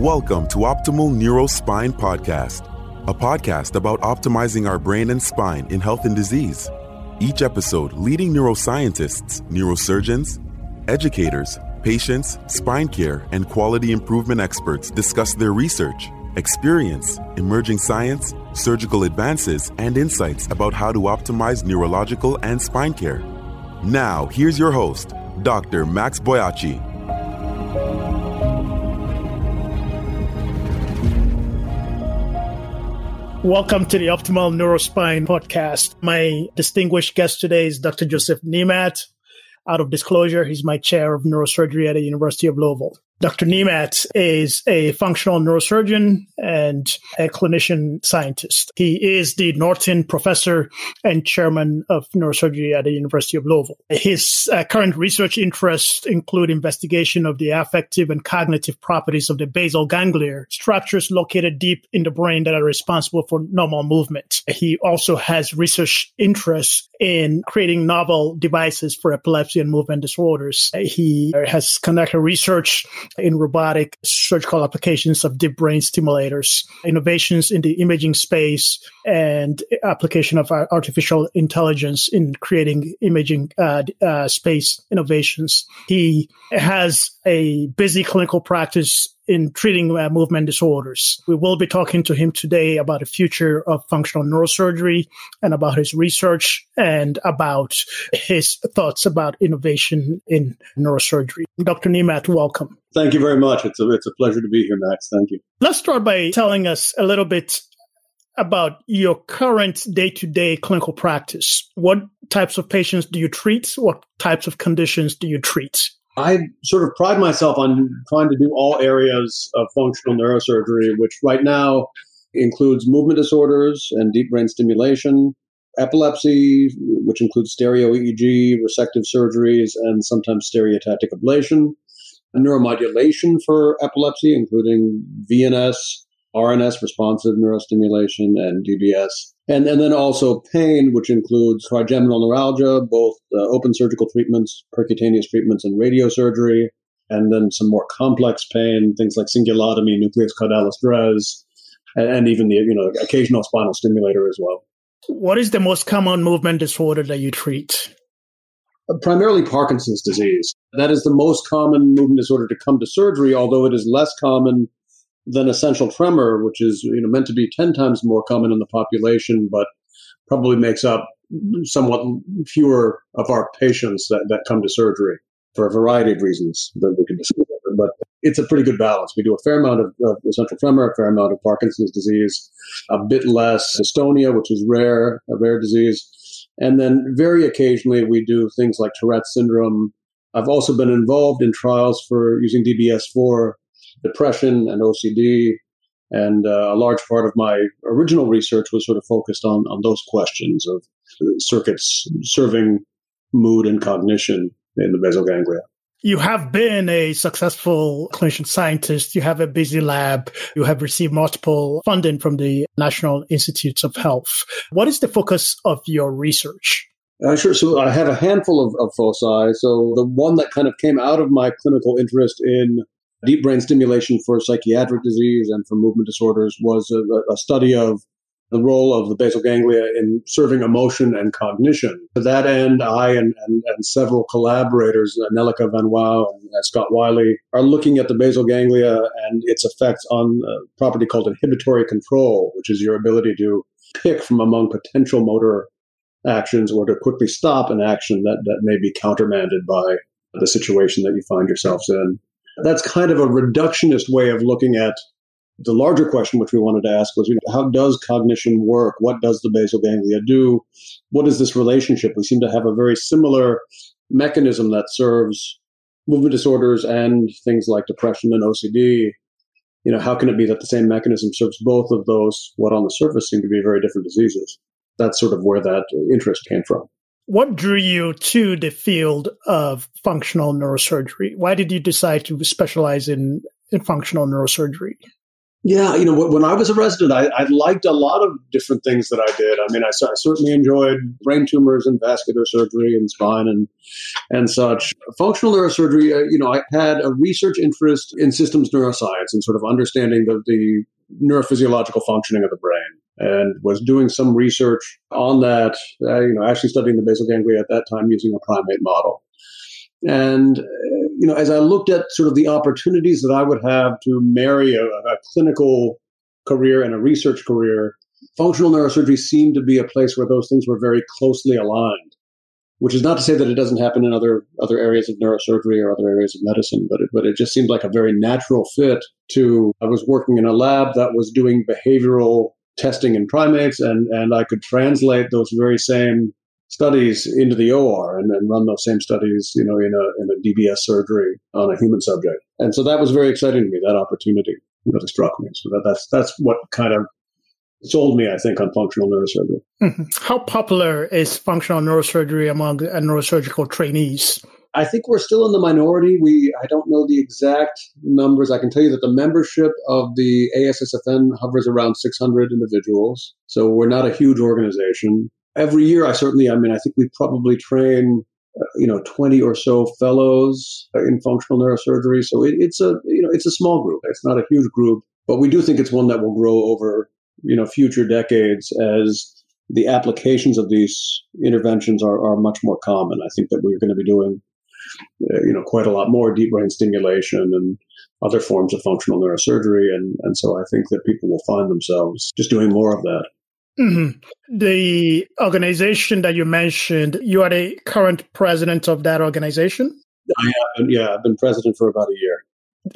Welcome to Optimal Neurospine Podcast, a podcast about optimizing our brain and spine in health and disease. Each episode, leading neuroscientists, neurosurgeons, educators, patients, spine care, and quality improvement experts discuss their research, experience, emerging science, surgical advances, and insights about how to optimize neurological and spine care. Now, here's your host, Dr. Max Boakye. Welcome to the Optimal Neurospine podcast. My distinguished guest today is Dr. Joseph Neimat. Out of disclosure, he's my chair of neurosurgery at the University of Louisville. Dr. Neimat is a functional neurosurgeon and a clinician scientist. He is the Norton Professor and Chairman of Neurosurgery at the University of Louisville. His uh, current research interests include investigation of the affective and cognitive properties of the basal ganglia, structures located deep in the brain that are responsible for normal movement. He also has research interests in creating novel devices for epilepsy and movement disorders. He has conducted research in robotic surgical applications of deep brain stimulators, innovations in the imaging space, and application of artificial intelligence in creating imaging uh, uh, space innovations. He has a busy clinical practice in treating uh, movement disorders. We will be talking to him today about the future of functional neurosurgery and about his research and about his thoughts about innovation in neurosurgery. Dr. Neimat, welcome. Thank you very much. It's a, it's a pleasure to be here, Max. Thank you. Let's start by telling us a little bit about your current day to day clinical practice. What types of patients do you treat? What types of conditions do you treat? I sort of pride myself on trying to do all areas of functional neurosurgery, which right now includes movement disorders and deep brain stimulation, epilepsy, which includes stereo EEG, resective surgeries, and sometimes stereotactic ablation, and neuromodulation for epilepsy, including VNS, RNS, responsive neurostimulation, and DBS. And, and then also pain, which includes trigeminal neuralgia, both uh, open surgical treatments, percutaneous treatments, and radiosurgery, and then some more complex pain, things like cingulotomy, nucleus caudalis DREZ, and, and even the you know occasional spinal stimulator as well. What is the most common movement disorder that you treat? Uh, primarily Parkinson's disease. That is the most common movement disorder to come to surgery, although it is less common than essential tremor, which is you know meant to be ten times more common in the population, but probably makes up somewhat fewer of our patients that, that come to surgery for a variety of reasons that we can discuss. But it's a pretty good balance. We do a fair amount of, of essential tremor, a fair amount of Parkinson's disease, a bit less dystonia, which is rare, a rare disease. And then very occasionally we do things like Tourette's syndrome. I've also been involved in trials for using DBS for depression and OCD. And uh, a large part of my original research was sort of focused on, on those questions of circuits serving mood and cognition in the basal ganglia. You have been a successful clinician scientist. You have a busy lab. You have received multiple funding from the National Institutes of Health. What is the focus of your research? Uh, sure. So I have a handful of, of foci. So the one that kind of came out of my clinical interest in deep brain stimulation for psychiatric disease and for movement disorders was a, a study of the role of the basal ganglia in serving emotion and cognition. To that end, I and, and, and several collaborators, Nelleke Van Wouwe and Scott Wylie, are looking at the basal ganglia and its effects on a property called inhibitory control, which is your ability to pick from among potential motor actions or to quickly stop an action that, that may be countermanded by the situation that you find yourselves in. That's kind of a reductionist way of looking at the larger question, which we wanted to ask, was you know, how does cognition work? What does the basal ganglia do? What is this relationship? We seem to have a very similar mechanism that serves movement disorders and things like depression and OCD. You know, how can it be that the same mechanism serves both of those, what on the surface seem to be very different diseases? That's sort of where that interest came from. What drew you to the field of functional neurosurgery? Why did you decide to specialize in, in functional neurosurgery? Yeah, you know, when I was a resident, I, I, liked a lot of different things that I did. I mean, I, I, certainly enjoyed brain tumors and vascular surgery and spine and and such. Functional neurosurgery, uh, you know, I had a research interest in systems neuroscience and sort of understanding the, the neurophysiological functioning of the brain, and was doing some research on that. Uh, you know, actually studying the basal ganglia at that time using a primate model. And, uh, you know, as I looked at sort of the opportunities that I would have to marry a, a clinical career and a research career, functional neurosurgery seemed to be a place where those things were very closely aligned. Which is not to say that it doesn't happen in other other areas of neurosurgery or other areas of medicine, but it, but it just seemed like a very natural fit to. I was working in a lab that was doing behavioral testing in primates, and and I could translate those very same studies into the OR and then run those same studies, you know, in a in a DBS surgery on a human subject. And so that was very exciting to me. That opportunity really struck me. So that, that's that's what kind of sold me, I think, on functional neurosurgery. Mm-hmm. How popular is functional neurosurgery among uh, neurosurgical trainees? I think we're still in the minority. We I don't know the exact numbers. I can tell you that the membership of the ASSFN hovers around 600 individuals. So we're not a huge organization every year, I certainly, I mean, I think we probably train, uh, you know, 20 or so fellows in functional neurosurgery. So it, it's a, you know, it's a small group. It's not a huge group, but we do think it's one that will grow over, you know, future decades as the applications of these interventions are, are much more common. I think that we're going to be doing, you know, quite a lot more deep brain stimulation and other forms of functional neurosurgery. And, and so I think that people will find themselves just doing more of that. Mm-hmm. The organization that you mentioned, you are the current president of that organization? I have been, yeah, I've been president for about a year.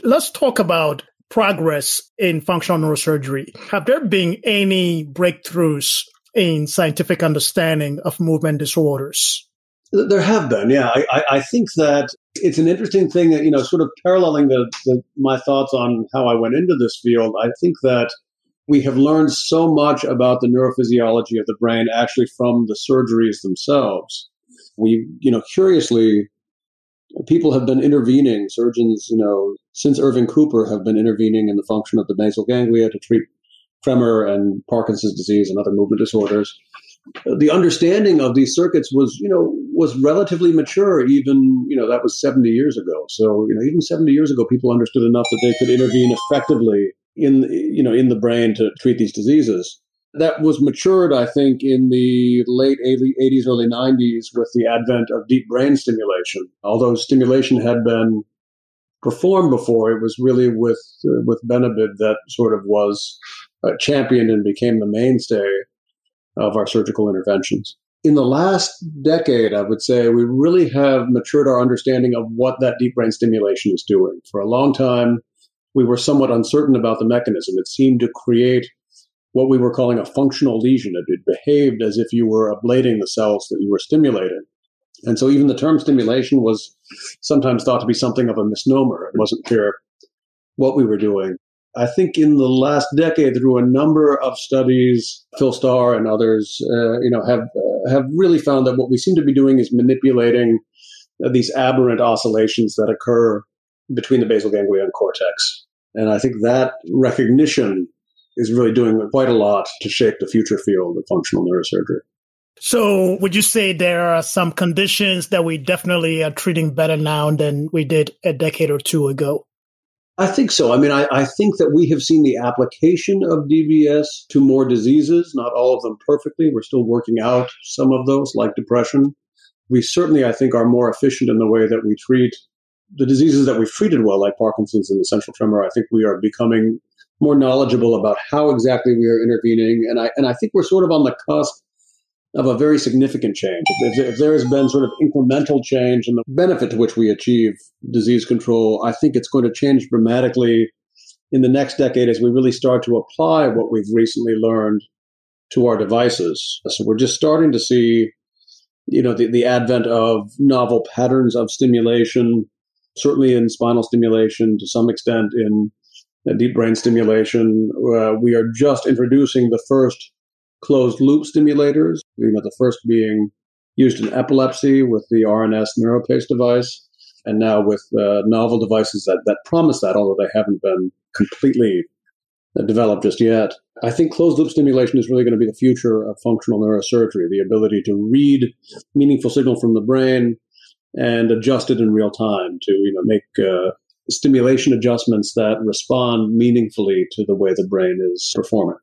Let's talk about progress in functional neurosurgery. Have there been any breakthroughs in scientific understanding of movement disorders? There have been, yeah. I, I, think that it's an interesting thing that, you know, sort of paralleling the, the, my thoughts on how I went into this field. I think that we have learned so much about the neurophysiology of the brain actually from the surgeries themselves. We, you know, curiously, people have been intervening, surgeons, you know, since Irving Cooper have been intervening in the function of the basal ganglia to treat tremor and Parkinson's disease and other movement disorders. The understanding of these circuits was, you know, was relatively mature even, you know, that was 70 years ago. So, you know, even 70 years ago, people understood enough that they could intervene effectively in you know in the brain to treat these diseases. That was matured, I think, in the late 80s, early 90s with the advent of deep brain stimulation. Although stimulation had been performed before, it was really with uh, with Benabid that sort of was uh, championed and became the mainstay of our surgical interventions. In the last decade, I would say we really have matured our understanding of what that deep brain stimulation is doing. For a long time, we were somewhat uncertain about the mechanism. It seemed to create what we were calling a functional lesion. It, behaved as if you were ablating the cells that you were stimulating. And so even the term stimulation was sometimes thought to be something of a misnomer. It wasn't clear what we were doing. I think in the last decade, through a number of studies, Phil Starr and others, uh, you know, have uh, have really found that what we seem to be doing is manipulating uh, these aberrant oscillations that occur between the basal ganglia and cortex. And I think that recognition is really doing quite a lot to shape the future field of functional neurosurgery. So, would you say there are some conditions that we definitely are treating better now than we did a decade or two ago? I think so. I mean, I, I, think that we have seen the application of DBS to more diseases, not all of them perfectly. We're still working out some of those, like depression. We certainly, I think, are more efficient in the way that we treat the diseases that we've treated well, like Parkinson's and the essential tremor, I think we are becoming more knowledgeable about how exactly we are intervening, and I and I think we're sort of on the cusp of a very significant change. If, there has been sort of incremental change in the benefit to which we achieve disease control, I think it's going to change dramatically in the next decade as we really start to apply what we've recently learned to our devices. So we're just starting to see, you know, the, the advent of novel patterns of stimulation certainly in spinal stimulation, to some extent in deep brain stimulation. Uh, we are just introducing the first closed loop stimulators, you know, the first being used in epilepsy with the RNS NeuroPace device, and now with uh, novel devices that, that promise that, although they haven't been completely developed just yet. I think closed loop stimulation is really going to be the future of functional neurosurgery, the ability to read meaningful signal from the brain and adjust it in real time to you know make uh, stimulation adjustments that respond meaningfully to the way the brain is performing.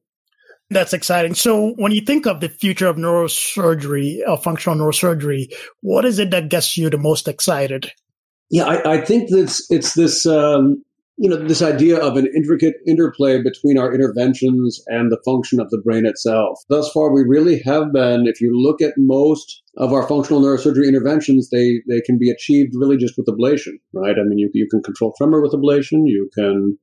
That's exciting. So, when you think of the future of neurosurgery, of functional neurosurgery, what is it that gets you the most excited? Yeah, I, I think that it's this um, you know, this idea of an intricate interplay between our interventions and the function of the brain itself. Thus far, we really have been, if you look at most of our functional neurosurgery interventions, they, they can be achieved really just with ablation, right? I mean, you, you can control tremor with ablation. You can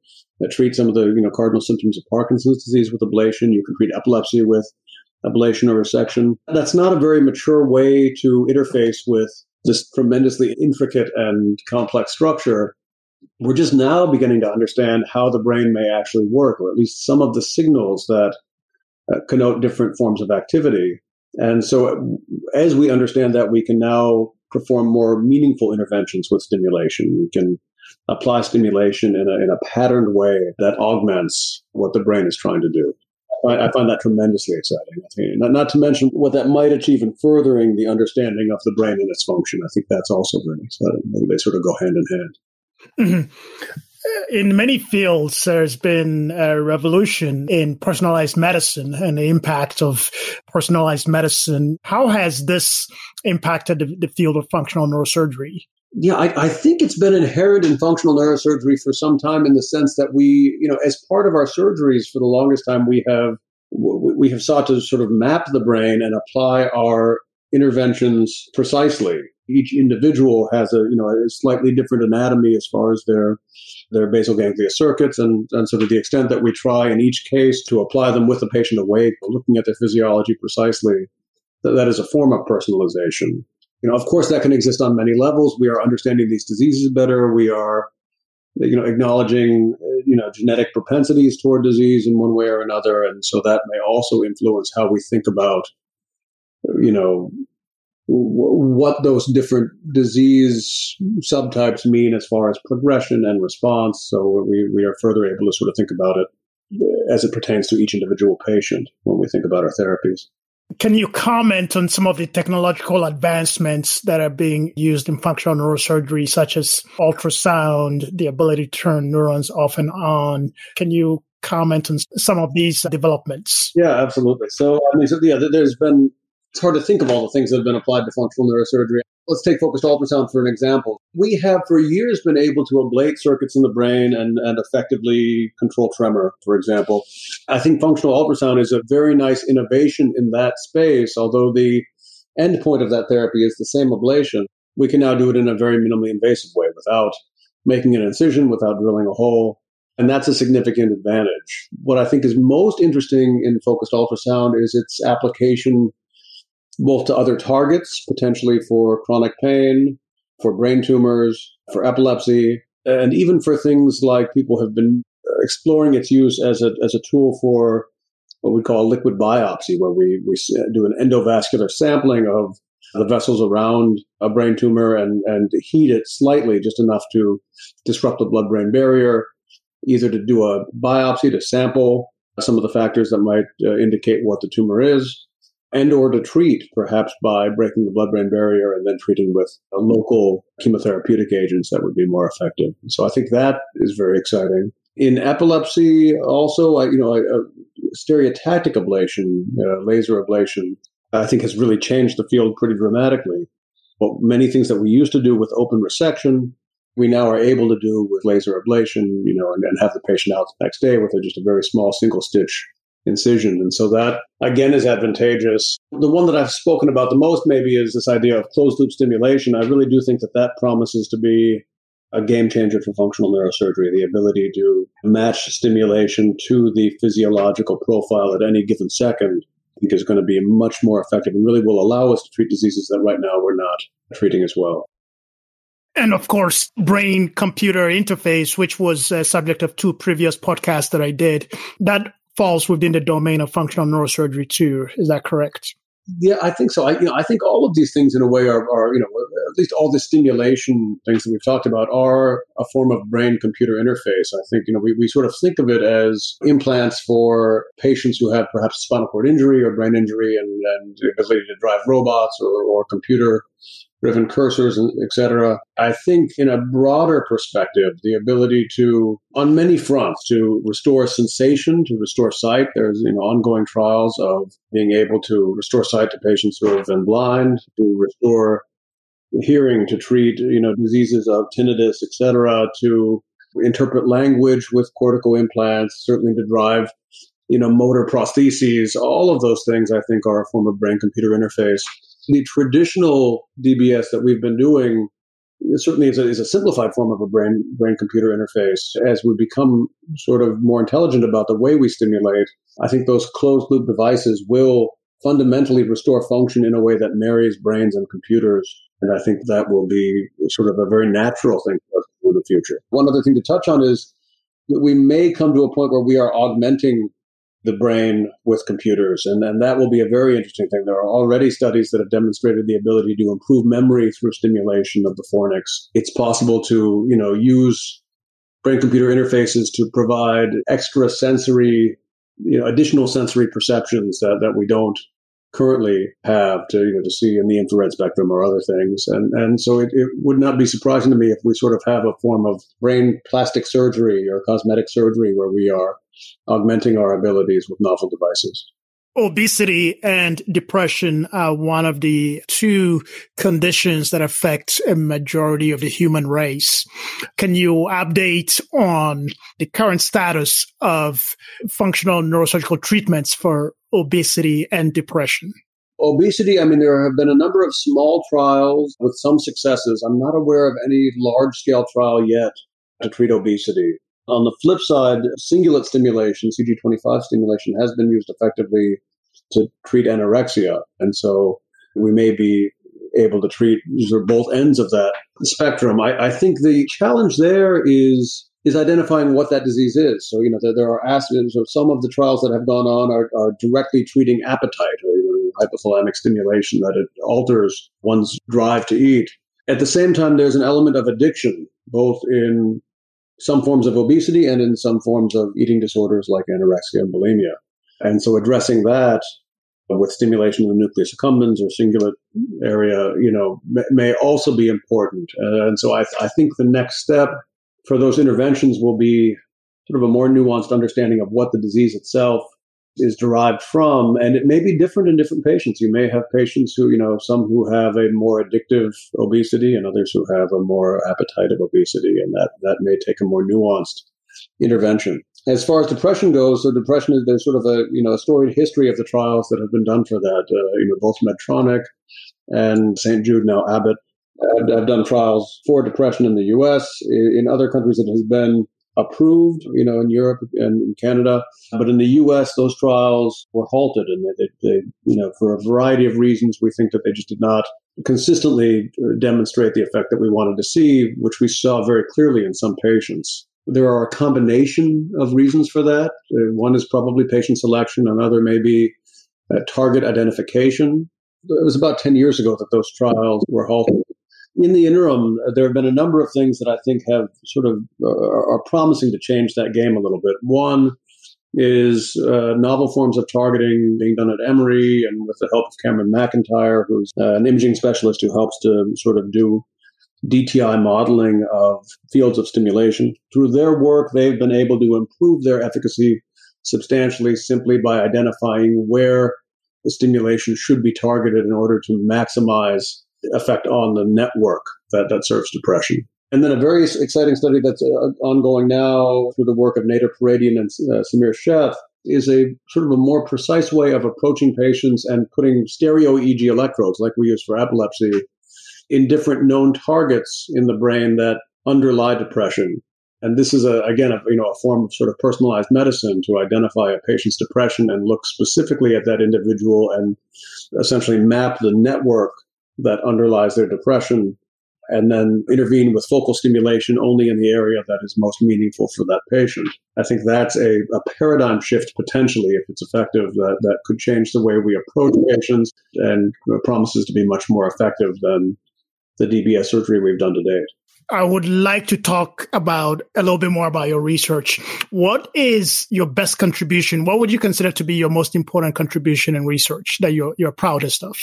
treat some of the, you know, cardinal symptoms of Parkinson's disease with ablation. You can treat epilepsy with ablation or resection. That's not a very mature way to interface with this tremendously intricate and complex structure we're just now beginning to understand how the brain may actually work, or at least some of the signals that uh, connote different forms of activity. And so, as we understand that, we can now perform more meaningful interventions with stimulation. We can apply stimulation in a, in a patterned way that augments what the brain is trying to do. I, find that tremendously exciting. Not, not to mention what that might achieve in furthering the understanding of the brain and its function. I think that's also very exciting. They sort of go hand in hand. Mm-hmm. In many fields, there's been a revolution in personalized medicine and the impact of personalized medicine. How has this impacted the field of functional neurosurgery? Yeah, I, I, think it's been inherent in functional neurosurgery for some time in the sense that we, you know, as part of our surgeries for the longest time, we have we have sought to sort of map the brain and apply our interventions precisely. Each individual has a you know a slightly different anatomy as far as their their basal ganglia circuits and, and so to the extent that we try in each case to apply them with the patient awake looking at their physiology precisely. That, that is a form of personalization you know of course that can exist on many levels we are understanding these diseases better we are you know acknowledging uh, you know genetic propensities toward disease in one way or another and so that may also influence how we think about you know what those different disease subtypes mean as far as progression and response. So we, we are further able to sort of think about it uh, as it pertains to each individual patient when we think about our therapies. Can you comment on some of the technological advancements that are being used in functional neurosurgery, such as ultrasound, the ability to turn neurons off and on? Can you comment on some of these developments? Yeah, absolutely. So, I mean, so, yeah, there's been it's hard to think of all the things that have been applied to functional neurosurgery. Let's take focused ultrasound for an example. We have for years been able to ablate circuits in the brain and, and effectively control tremor, for example. I think functional ultrasound is a very nice innovation in that space, although the end point of that therapy is the same ablation. We can now do it in a very minimally invasive way without making an incision, without drilling a hole. And that's a significant advantage. What I think is most interesting in focused ultrasound is its application both to other targets, potentially for chronic pain, for brain tumors, for epilepsy, and even for things like people have been exploring its use as a, as a tool for what we call liquid biopsy, where we, we do an endovascular sampling of the vessels around a brain tumor and, and heat it slightly, just enough to disrupt the blood brain barrier, either to do a biopsy to sample some of the factors that might uh, indicate what the tumor is, and or to treat perhaps by breaking the blood-brain barrier and then treating with local chemotherapeutic agents that would be more effective. So I think that is very exciting. In epilepsy, also, you know, a, a stereotactic ablation, uh, laser ablation, I think has really changed the field pretty dramatically. Well, many things that we used to do with open resection, we now are able to do with laser ablation, you know, and, and have the patient out the next day with a, just a very small single stitch incision. And so that, again, is advantageous. The one that I've spoken about the most, maybe, is this idea of closed loop stimulation. I really do think that that promises to be a game changer for functional neurosurgery the ability to match stimulation to the physiological profile at any given second. I think is going to be much more effective and really will allow us to treat diseases that right now we're not treating as well and of course, brain computer interface, which was a subject of two previous podcasts that I did, that falls within the domain of functional neurosurgery too. Is that correct? Yeah, I think so. I, you know, I think all of these things, in a way, are, are you know, at least all the stimulation things that we've talked about are a form of brain-computer interface. I think you know we, we sort of think of it as implants for patients who have perhaps spinal cord injury or brain injury, and, and the ability to drive robots or, or computer driven cursors, etc. I think in a broader perspective, the ability to, on many fronts, to restore sensation, to restore sight. There's you know ongoing trials of being able to restore sight to patients who have been blind, to restore hearing, to treat you know diseases of tinnitus, etc. To interpret language with cortical implants, certainly to drive you know motor prostheses. All of those things, I think, are a form of brain computer interface the traditional DBS that we've been doing certainly is a, is a simplified form of a brain brain computer interface. As we become sort of more intelligent about the way we stimulate, I think those closed loop devices will fundamentally restore function in a way that marries brains and computers. And I think that will be sort of a very natural thing for us in the future. One other thing to touch on is that we may come to a point where we are augmenting the brain with computers. And, and that will be a very interesting thing. There are already studies that have demonstrated the ability to improve memory through stimulation of the fornix. It's possible to, you know, use brain computer interfaces to provide extra sensory, you know, additional sensory perceptions that, that we don't currently have to you know to see in the infrared spectrum or other things and and so it, it would not be surprising to me if we sort of have a form of brain plastic surgery or cosmetic surgery where we are augmenting our abilities with novel devices. Obesity and depression are one of the two conditions that affect a majority of the human race. Can you update on the current status of functional neurosurgical treatments for obesity and depression? Obesity, I mean, there have been a number of small trials with some successes. I'm not aware of any large scale trial yet to treat obesity. On the flip side, cingulate stimulation, CG25 stimulation, has been used effectively to treat anorexia. And so we may be able to treat both ends of that spectrum. I, I, think the challenge there is is identifying what that disease is. So you know there, there are aspects of some of the trials that have gone on are, are directly treating appetite or you know, hypothalamic stimulation that it alters one's drive to eat. At the same time, there's an element of addiction, both in some forms of obesity and in some forms of eating disorders like anorexia and bulimia. And so addressing that with stimulation of the nucleus accumbens or cingulate area, you know, may, may also be important. Uh, and so I, I think the next step for those interventions will be sort of a more nuanced understanding of what the disease itself is derived from. And it may be different in different patients. You may have patients who, you know, some who have a more addictive obesity and others who have a more appetitive obesity. And that, that may take a more nuanced intervention. As far as depression goes, so depression is there's sort of a you know a storied history of the trials that have been done for that. Uh, you know, both Medtronic and St. Jude now Abbott have, have done trials for depression in the U.S. In other countries, it has been approved, you know, in Europe and in Canada. But in the U.S., those trials were halted, and they, they, you know, for a variety of reasons, we think that they just did not consistently demonstrate the effect that we wanted to see, which we saw very clearly in some patients. There are a combination of reasons for that. Uh, one is probably patient selection. Another may be uh, target identification. It was about 10 years ago that those trials were halted in the interim, there have been a number of things that I think have sort of uh, are promising to change that game a little bit. One is uh, novel forms of targeting being done at Emory and with the help of Cameron McIntyre, who's uh, an imaging specialist who helps to sort of do DTI modeling of fields of stimulation. Through their work, they've been able to improve their efficacy substantially simply by identifying where the stimulation should be targeted in order to maximize effect on the network that, that serves depression. And then a very exciting study that's uh, ongoing now through the work of Nader Pouratian and uh, Sameer Sheth is a sort of a more precise way of approaching patients and putting stereo EEG electrodes, like we use for epilepsy, in different known targets in the brain that underlie depression. And this is a, again, a, you know, a form of sort of personalized medicine to identify a patient's depression and look specifically at that individual and essentially map the network that underlies their depression and then intervene with focal stimulation only in the area that is most meaningful for that patient. I think that's a, a paradigm shift potentially, if it's effective, that, that could change the way we approach patients and promises to be much more effective than the DBS surgery we've done to date. I would like to talk about a little bit more about your research. What is your best contribution? What would you consider to be your most important contribution in research that you're you're proudest of?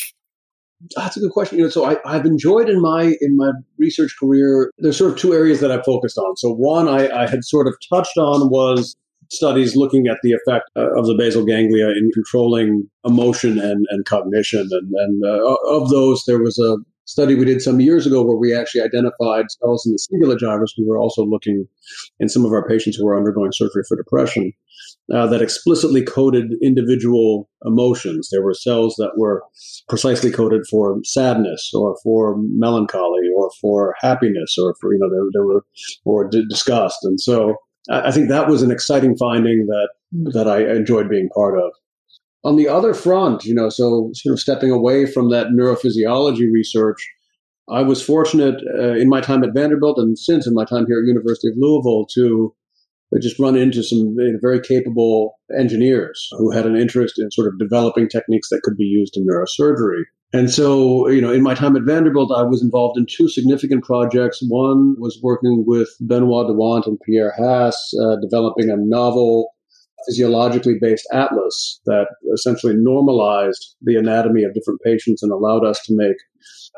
That's a good question. You know, so I, have enjoyed in my in my research career. There's sort of two areas that I've focused on. So one I, I had sort of touched on was studies looking at the effect uh, of the basal ganglia in controlling emotion and, and cognition. And, and uh, of those, there was a study we did some years ago where we actually identified cells in the cingulate gyrus. We were also looking in some of our patients who were undergoing surgery for depression uh, that explicitly coded individual emotions. There were cells that were precisely coded for sadness or for melancholy or for happiness or for, you know, there, there were, or d- disgust. And so I, I think that was an exciting finding that, that I enjoyed being part of. On the other front, you know, so sort of stepping away from that neurophysiology research, I was fortunate uh, in my time at Vanderbilt and since in my time here at University of Louisville to just run into some very capable engineers who had an interest in sort of developing techniques that could be used in neurosurgery. And so, you know, in my time at Vanderbilt, I was involved in two significant projects. One was working with Benoit Dawant and Pierre Haas, uh, developing a novel physiologically based atlas that essentially normalized the anatomy of different patients and allowed us to make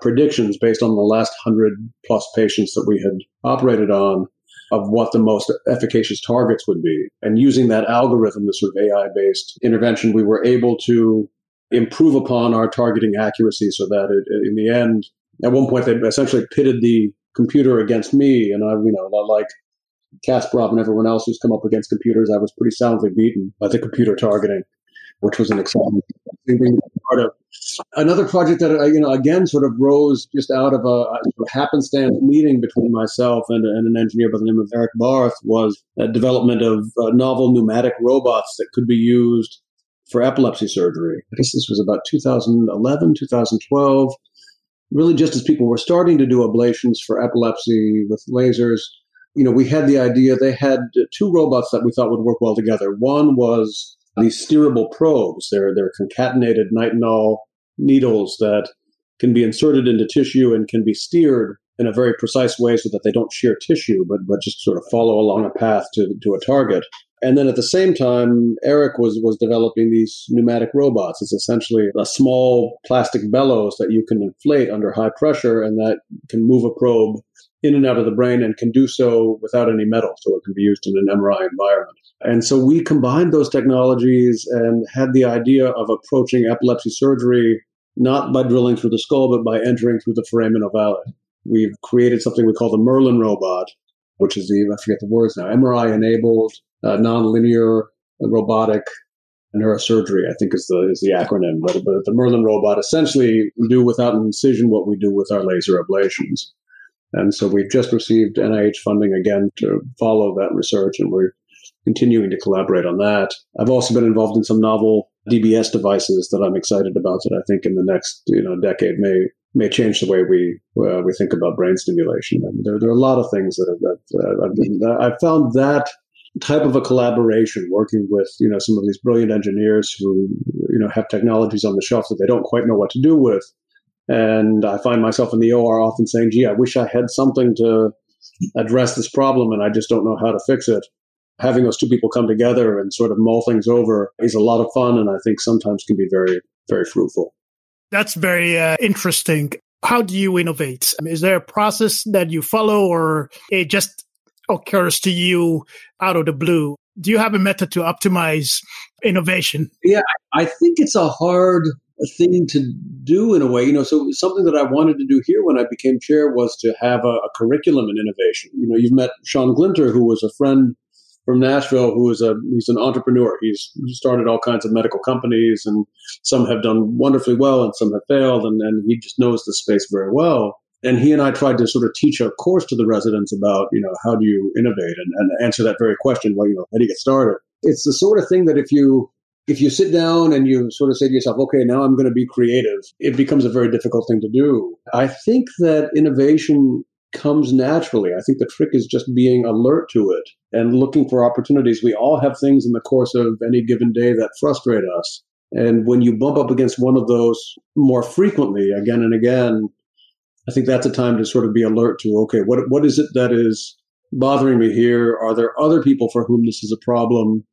predictions based on the last 100 plus patients that we had operated on of what the most efficacious targets would be. And using that algorithm, the sort of AI based intervention, we were able to improve upon our targeting accuracy so that it, in the end, at one point, they essentially pitted the computer against me. And I, you know, like Kasparov and everyone else who's come up against computers, I was pretty soundly beaten by the computer targeting, which was an exciting thing part of. Another project that, you know, again, sort of rose just out of a, a happenstance meeting between myself and, and, an engineer by the name of Eric Barth was development of uh, novel pneumatic robots that could be used for epilepsy surgery. I guess this was about 2011, 2012. Really, just as people were starting to do ablations for epilepsy with lasers, you know, we had the idea, they had two robots that we thought would work well together. One was these steerable probes. They're, they're concatenated nitinol needles that can be inserted into tissue and can be steered in a very precise way so that they don't shear tissue, but, but just sort of follow along a path to, to a target. And then at the same time, Eric was, was developing these pneumatic robots. It's essentially a small plastic bellows that you can inflate under high pressure and that can move a probe in and out of the brain and can do so without any metal. So it can be used in an MRI environment. And so we combined those technologies and had the idea of approaching epilepsy surgery not by drilling through the skull, but by entering through the foramen ovale. We've created something we call the Merlin robot, which is the, I forget the words now, MRI enabled, uh, nonlinear robotic neurosurgery, I think is the, is the acronym. But, but the Merlin robot essentially do without an incision what we do with our laser ablations. And so we've just received NIH funding again to follow that research, and we're continuing to collaborate on that. I've also been involved in some novel DBS devices that I'm excited about that I think in the next you know decade may may change the way we uh, we think about brain stimulation. And there, there are a lot of things that, have, that uh, I've, been, I've found that type of a collaboration, working with you know some of these brilliant engineers who you know have technologies on the shelf that they don't quite know what to do with, and I find myself in the OR often saying, gee, I wish I had something to address this problem and I just don't know how to fix it. Having those two people come together and sort of mull things over is a lot of fun and I think sometimes can be very, very fruitful. That's very uh, interesting. How do you innovate? I mean, is there a process that you follow or it just occurs to you out of the blue? Do you have a method to optimize innovation? Yeah, I think it's a hard thing to do in a way. You know, so something that I wanted to do here when I became chair was to have a, a curriculum in innovation. You know, you've met Sean Glinter, who was a friend from Nashville, who is a he's an entrepreneur. He's started all kinds of medical companies, and some have done wonderfully well, and some have failed, and, and he just knows the space very well. And he and I tried to sort of teach a course to the residents about, you know, how do you innovate and, and answer that very question. Well, you know, how do you get started? It's the sort of thing that if you if you sit down and you sort of say to yourself, okay, now I'm going to be creative, it becomes a very difficult thing to do. I think that innovation comes naturally. I think the trick is just being alert to it and looking for opportunities. We all have things in the course of any given day that frustrate us. And when you bump up against one of those more frequently, again and again, I think that's a time to sort of be alert to, okay, what, what is it that is bothering me here? Are there other people for whom this is a problem?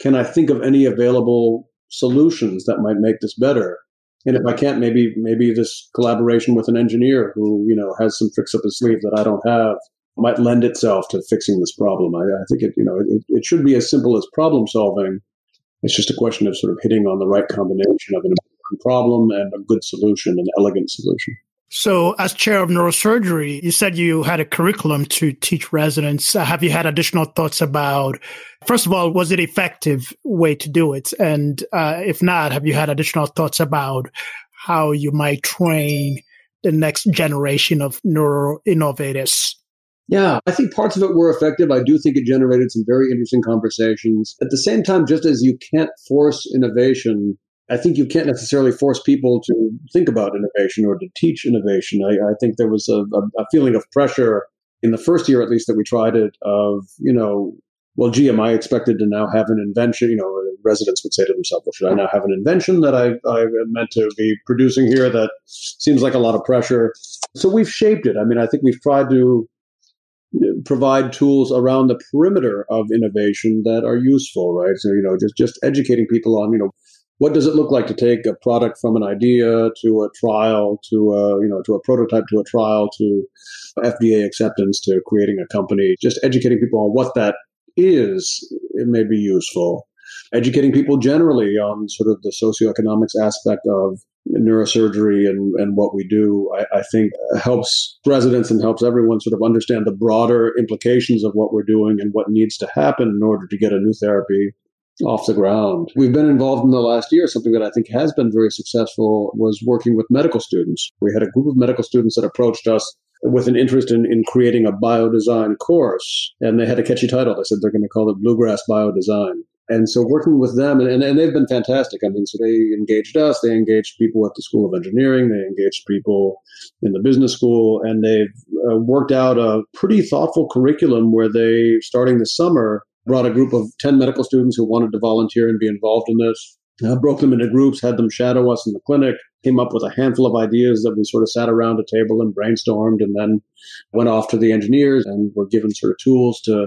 Can I think of any available solutions that might make this better? And if I can't, maybe maybe this collaboration with an engineer who you know has some tricks up his sleeve that I don't have might lend itself to fixing this problem. I, I think it you know it, it should be as simple as problem solving. It's just a question of sort of hitting on the right combination of an important problem and a good solution, an elegant solution. So, as chair of neurosurgery, you said you had a curriculum to teach residents. Uh, have you had additional thoughts about, first of all, was it effective way to do it? And uh, if not, have you had additional thoughts about how you might train the next generation of neuro innovators? Yeah, I think parts of it were effective. I do think it generated some very interesting conversations. At the same time, just as you can't force innovation, I think you can't necessarily force people to think about innovation or to teach innovation. I, I think there was a, a, feeling of pressure in the first year, at least, that we tried it. Of you know, well, gee, am I expected to now have an invention? You know, residents would say to themselves, "Well, should I now have an invention that I I meant to be producing here?" That seems like a lot of pressure. So we've shaped it. I mean, I think we've tried to uh, provide tools around the perimeter of innovation that are useful, right? So you know, just just educating people on you know what does it look like to take a product from an idea to a trial to a you know to a prototype to a trial to FDA acceptance to creating a company? Just educating people on what that is, it may be useful. Educating people generally on sort of the socioeconomics aspect of neurosurgery and, and what we do, I, I, think helps residents and helps everyone sort of understand the broader implications of what we're doing and what needs to happen in order to get a new therapy off the ground. We've been involved in the last year. Something that I think has been very successful was working with medical students. We had a group of medical students that approached us with an interest in, in creating a biodesign course. And they had a catchy title. They said they're going to call it Bluegrass Biodesign. And so working with them, and, and, and they've been fantastic. I mean, so they engaged us, they engaged people at the School of Engineering, they engaged people in the business school, and they've uh, worked out a pretty thoughtful curriculum where they, starting this summer, brought a group of 10 medical students who wanted to volunteer and be involved in this. Uh, broke them into groups, had them shadow us in the clinic, came up with a handful of ideas that we sort of sat around a table and brainstormed, and then went off to the engineers and were given sort of tools to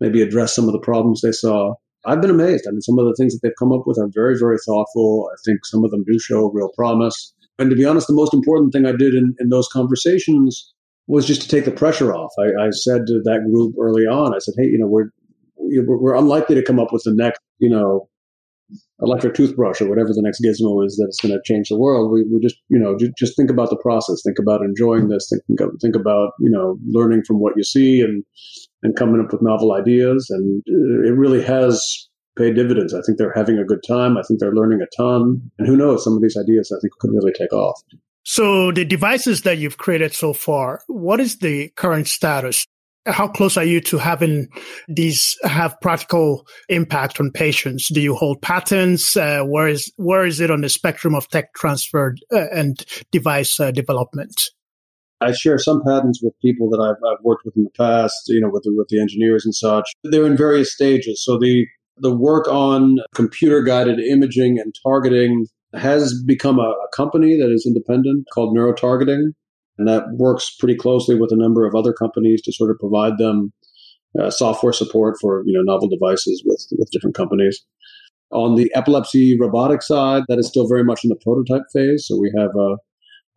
maybe address some of the problems they saw. I've been amazed. I mean, some of the things that they've come up with are very, very thoughtful. I think some of them do show real promise. And to be honest, the most important thing I did in, in those conversations was just to take the pressure off. I, I said to that group early on, I said, hey, you know, we're we're unlikely to come up with the next, you know, electric toothbrush or whatever the next gizmo is that's going to change the world. We, we just, you know, just think about the process. Think about enjoying this. Think, think about, you know, learning from what you see and, and coming up with novel ideas. And uh, it really has paid dividends. I think they're having a good time. I think they're learning a ton. And who knows, some of these ideas I think could really take off. So the devices that you've created so far, what is the current status? How close are you to having these have practical impact on patients? Do you hold patents? Uh, where is where is it on the spectrum of tech transfer uh, and device uh, development? I share some patents with people that I've, I've worked with in the past, you know, with the, with the engineers and such. They're in various stages. So the the work on computer guided imaging and targeting has become a, a company that is independent called Neurotargeting and that works pretty closely with a number of other companies to sort of provide them uh, software support for you know novel devices with with different companies. On the epilepsy robotic side, that is still very much in the prototype phase. So we have a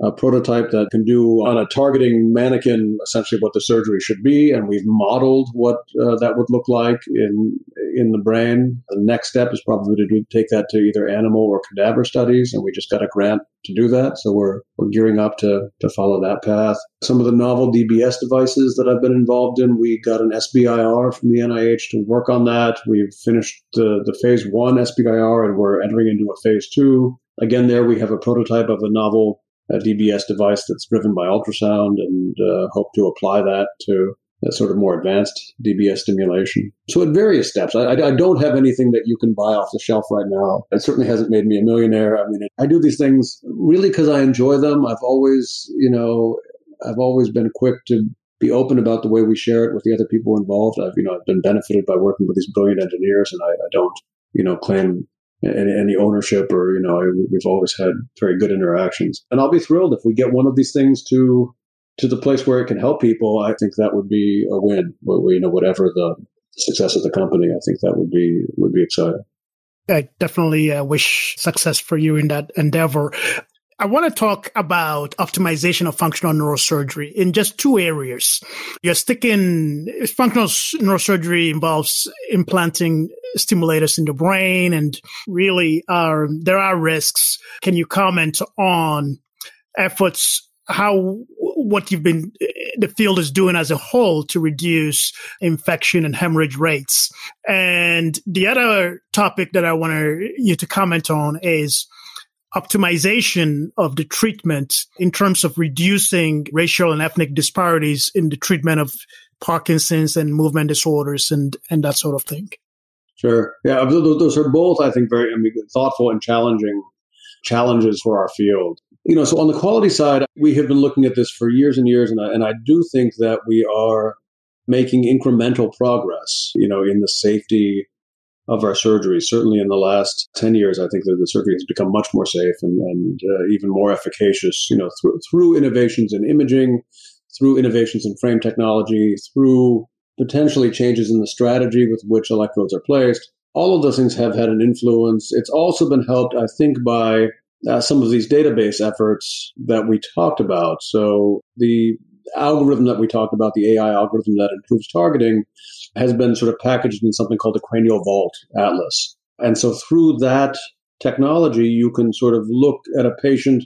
a prototype that can do on a targeting mannequin essentially what the surgery should be, and we've modeled what uh, that would look like in in the brain. The next step is probably to do, take that to either animal or cadaver studies, and we just got a grant to do that, so we're we're gearing up to to follow that path. Some of the novel DBS devices that I've been involved in, we got an SBIR from the NIH to work on that. We've finished the the phase one SBIR, and we're entering into a phase two. Again, there we have a prototype of a novel a DBS device that's driven by ultrasound and uh, hope to apply that to a sort of more advanced DBS stimulation. So at various steps, I, I, don't have anything that you can buy off the shelf right now. It certainly hasn't made me a millionaire. I mean, I do these things really because I enjoy them. I've always, you know, I've always been quick to be open about the way we share it with the other people involved. I've, you know, I've been benefited by working with these brilliant engineers, and I, I don't, you know, claim any, ownership or you know we've always had very good interactions and i'll be thrilled if we get one of these things to to the place where it can help people, I think that would be a win. Where, you know, whatever the success of the company, I think that would be would be exciting. I definitely uh, wish success for you in that endeavor. I want to talk about optimization of functional neurosurgery in just two areas. You're sticking functional neurosurgery involves implanting stimulators in the brain and really are, there are risks. Can you comment on efforts how what you've been the field is doing as a whole to reduce infection and hemorrhage rates. And the other topic that I want you to comment on is optimization of the treatment in terms of reducing racial and ethnic disparities in the treatment of Parkinson's and movement disorders and, and that sort of thing. Sure. Yeah, those are both, I think, very I mean, thoughtful and challenging challenges for our field. You know, so on the quality side, we have been looking at this for years and years, and I, and I do think that we are making incremental progress, you know, in the safety of our surgery. Certainly in the last 10 years, I think that the surgery has become much more safe and, and uh, even more efficacious, you know, through, through innovations in imaging, through innovations in frame technology, through potentially changes in the strategy with which electrodes are placed. All of those things have had an influence. It's also been helped, I think, by uh, some of these database efforts that we talked about. So the algorithm that we talked about, the AI algorithm that improves targeting, has been sort of packaged in something called the Cranial Vault Atlas. And so through that technology, you can sort of look at a patient,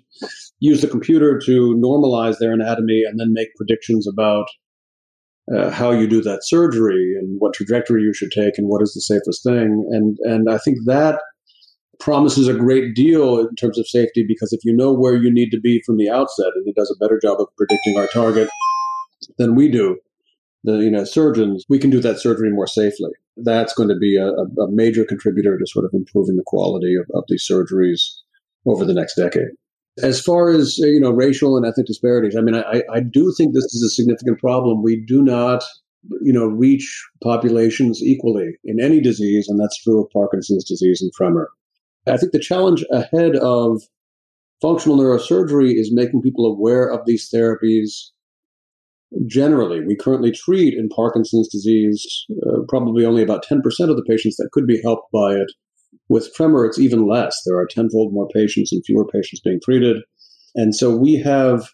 use the computer to normalize their anatomy, and then make predictions about uh, how you do that surgery and what trajectory you should take and what is the safest thing. And and I think that promises a great deal in terms of safety because if you know where you need to be from the outset, and it does a better job of predicting our target than we do, the you know surgeons, we can do that surgery more safely. That's going to be a, a major contributor to sort of improving the quality of, of these surgeries over the next decade. As far as you know, racial and ethnic disparities, I mean, I, I do think this is a significant problem. We do not, you know, reach populations equally in any disease, and that's true of Parkinson's disease and tremor. I think the challenge ahead of functional neurosurgery is making people aware of these therapies generally. We currently treat in Parkinson's disease uh, probably only about 10% of the patients that could be helped by it. With tremor, it's even less. There are tenfold more patients and fewer patients being treated. And so we have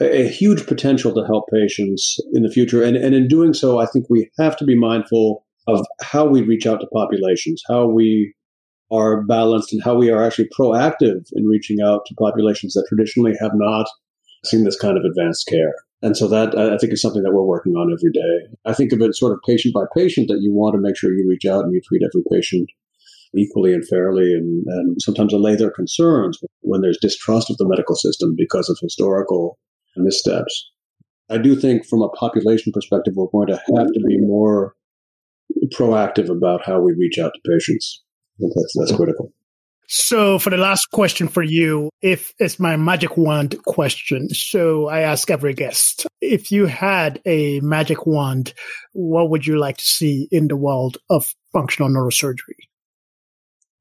a, huge potential to help patients in the future. And, and in doing so, I think we have to be mindful of how we reach out to populations, how we are balanced and how we are actually proactive in reaching out to populations that traditionally have not seen this kind of advanced care. And so that I think is something that we're working on every day. I think of it sort of patient by patient that you want to make sure you reach out and you treat every patient equally and fairly and, and sometimes allay their concerns when there's distrust of the medical system because of historical missteps. I do think from a population perspective, we're going to have to be more proactive about how we reach out to patients. That's, that's critical. So, for the last question for you, if it's my magic wand question, so I ask every guest, if you had a magic wand, what would you like to see in the world of functional neurosurgery?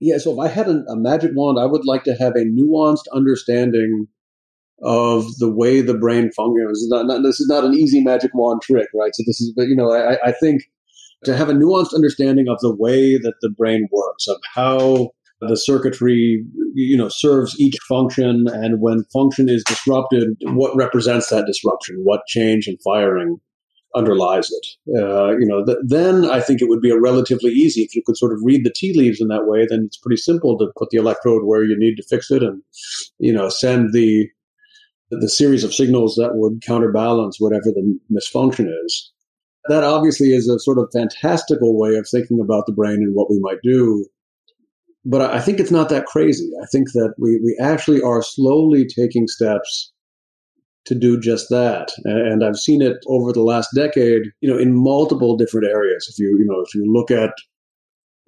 Yeah, so if I had a, magic wand, I would like to have a nuanced understanding of the way the brain functions. This is not, not, this is not an easy magic wand trick, right? So this is, but you know, I, I think to have a nuanced understanding of the way that the brain works, of how the circuitry, you know, serves each function, and when function is disrupted, what represents that disruption, what change in firing underlies it. Uh, you know, th- then I think it would be a relatively easy if you could sort of read the tea leaves in that way. Then it's pretty simple to put the electrode where you need to fix it, and you know, send the the series of signals that would counterbalance whatever the misfunction is that obviously is a sort of fantastical way of thinking about the brain and what we might do. But I think it's not that crazy. I think that we, we actually are slowly taking steps to do just that. And I've seen it over the last decade, you know, in multiple different areas. If you, you know, if you look at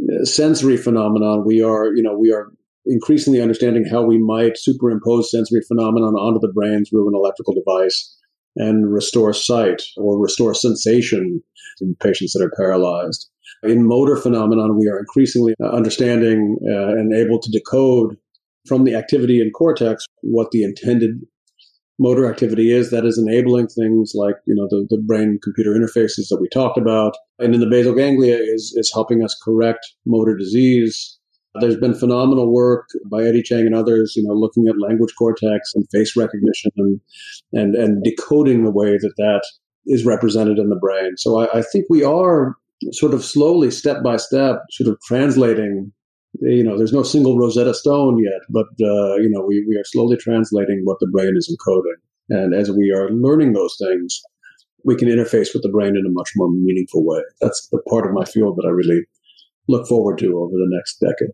uh, sensory phenomenon, we are, you know, we are increasingly understanding how we might superimpose sensory phenomenon onto the brain through an electrical device and restore sight or restore sensation in patients that are paralyzed. In motor phenomenon, we are increasingly uh, understanding uh, and able to decode from the activity in cortex what the intended motor activity is that is enabling things like you know the, the brain computer interfaces that we talked about and in the basal ganglia is is helping us correct motor disease there's been phenomenal work by Eddie Chang and others, you know, looking at language cortex and face recognition and and, and decoding the way that that is represented in the brain. So I, I think we are sort of slowly, step by step, sort of translating you know, there's no single Rosetta Stone yet, but uh, you know, we, we are slowly translating what the brain is encoding, and as we are learning those things, we can interface with the brain in a much more meaningful way. That's the part of my field that I really look forward to over the next decade.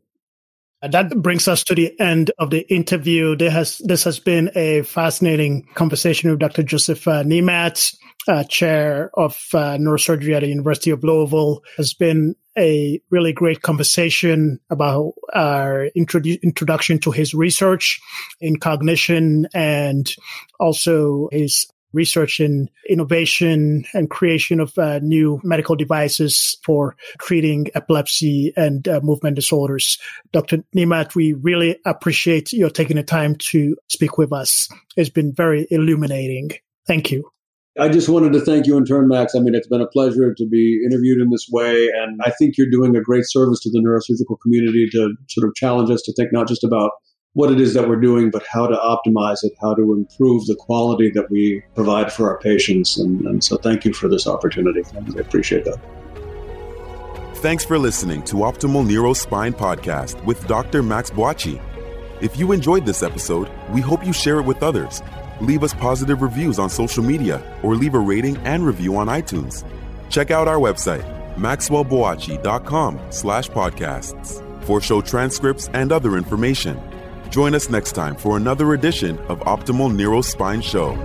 That brings us to the end of the interview. There has this has been a fascinating conversation with Dr. Joseph uh, Neimat, uh, chair of uh, neurosurgery at the University of Louisville. Has been a really great conversation about our introdu- introduction to his research in cognition and also his research in innovation and creation of uh, new medical devices for treating epilepsy and uh, movement disorders. Dr. Neimat, we really appreciate your taking the time to speak with us. It's been very illuminating. Thank you. I just wanted to thank you in turn, Max. I mean, it's been a pleasure to be interviewed in this way. And I think you're doing a great service to the neurosurgical community to sort of challenge us to think not just about what it is that we're doing, but how to optimize it, how to improve the quality that we provide for our patients. And, and so thank you for this opportunity. I appreciate that. Thanks for listening to Optimal Neurospine Podcast with Dr. Max Boakye. If you enjoyed this episode, we hope you share it with others. Leave us positive reviews on social media or leave a rating and review on iTunes. Check out our website, maxwellboakye.com slash podcasts for show transcripts and other information. Join us next time for another edition of Optimal Neurospine Show.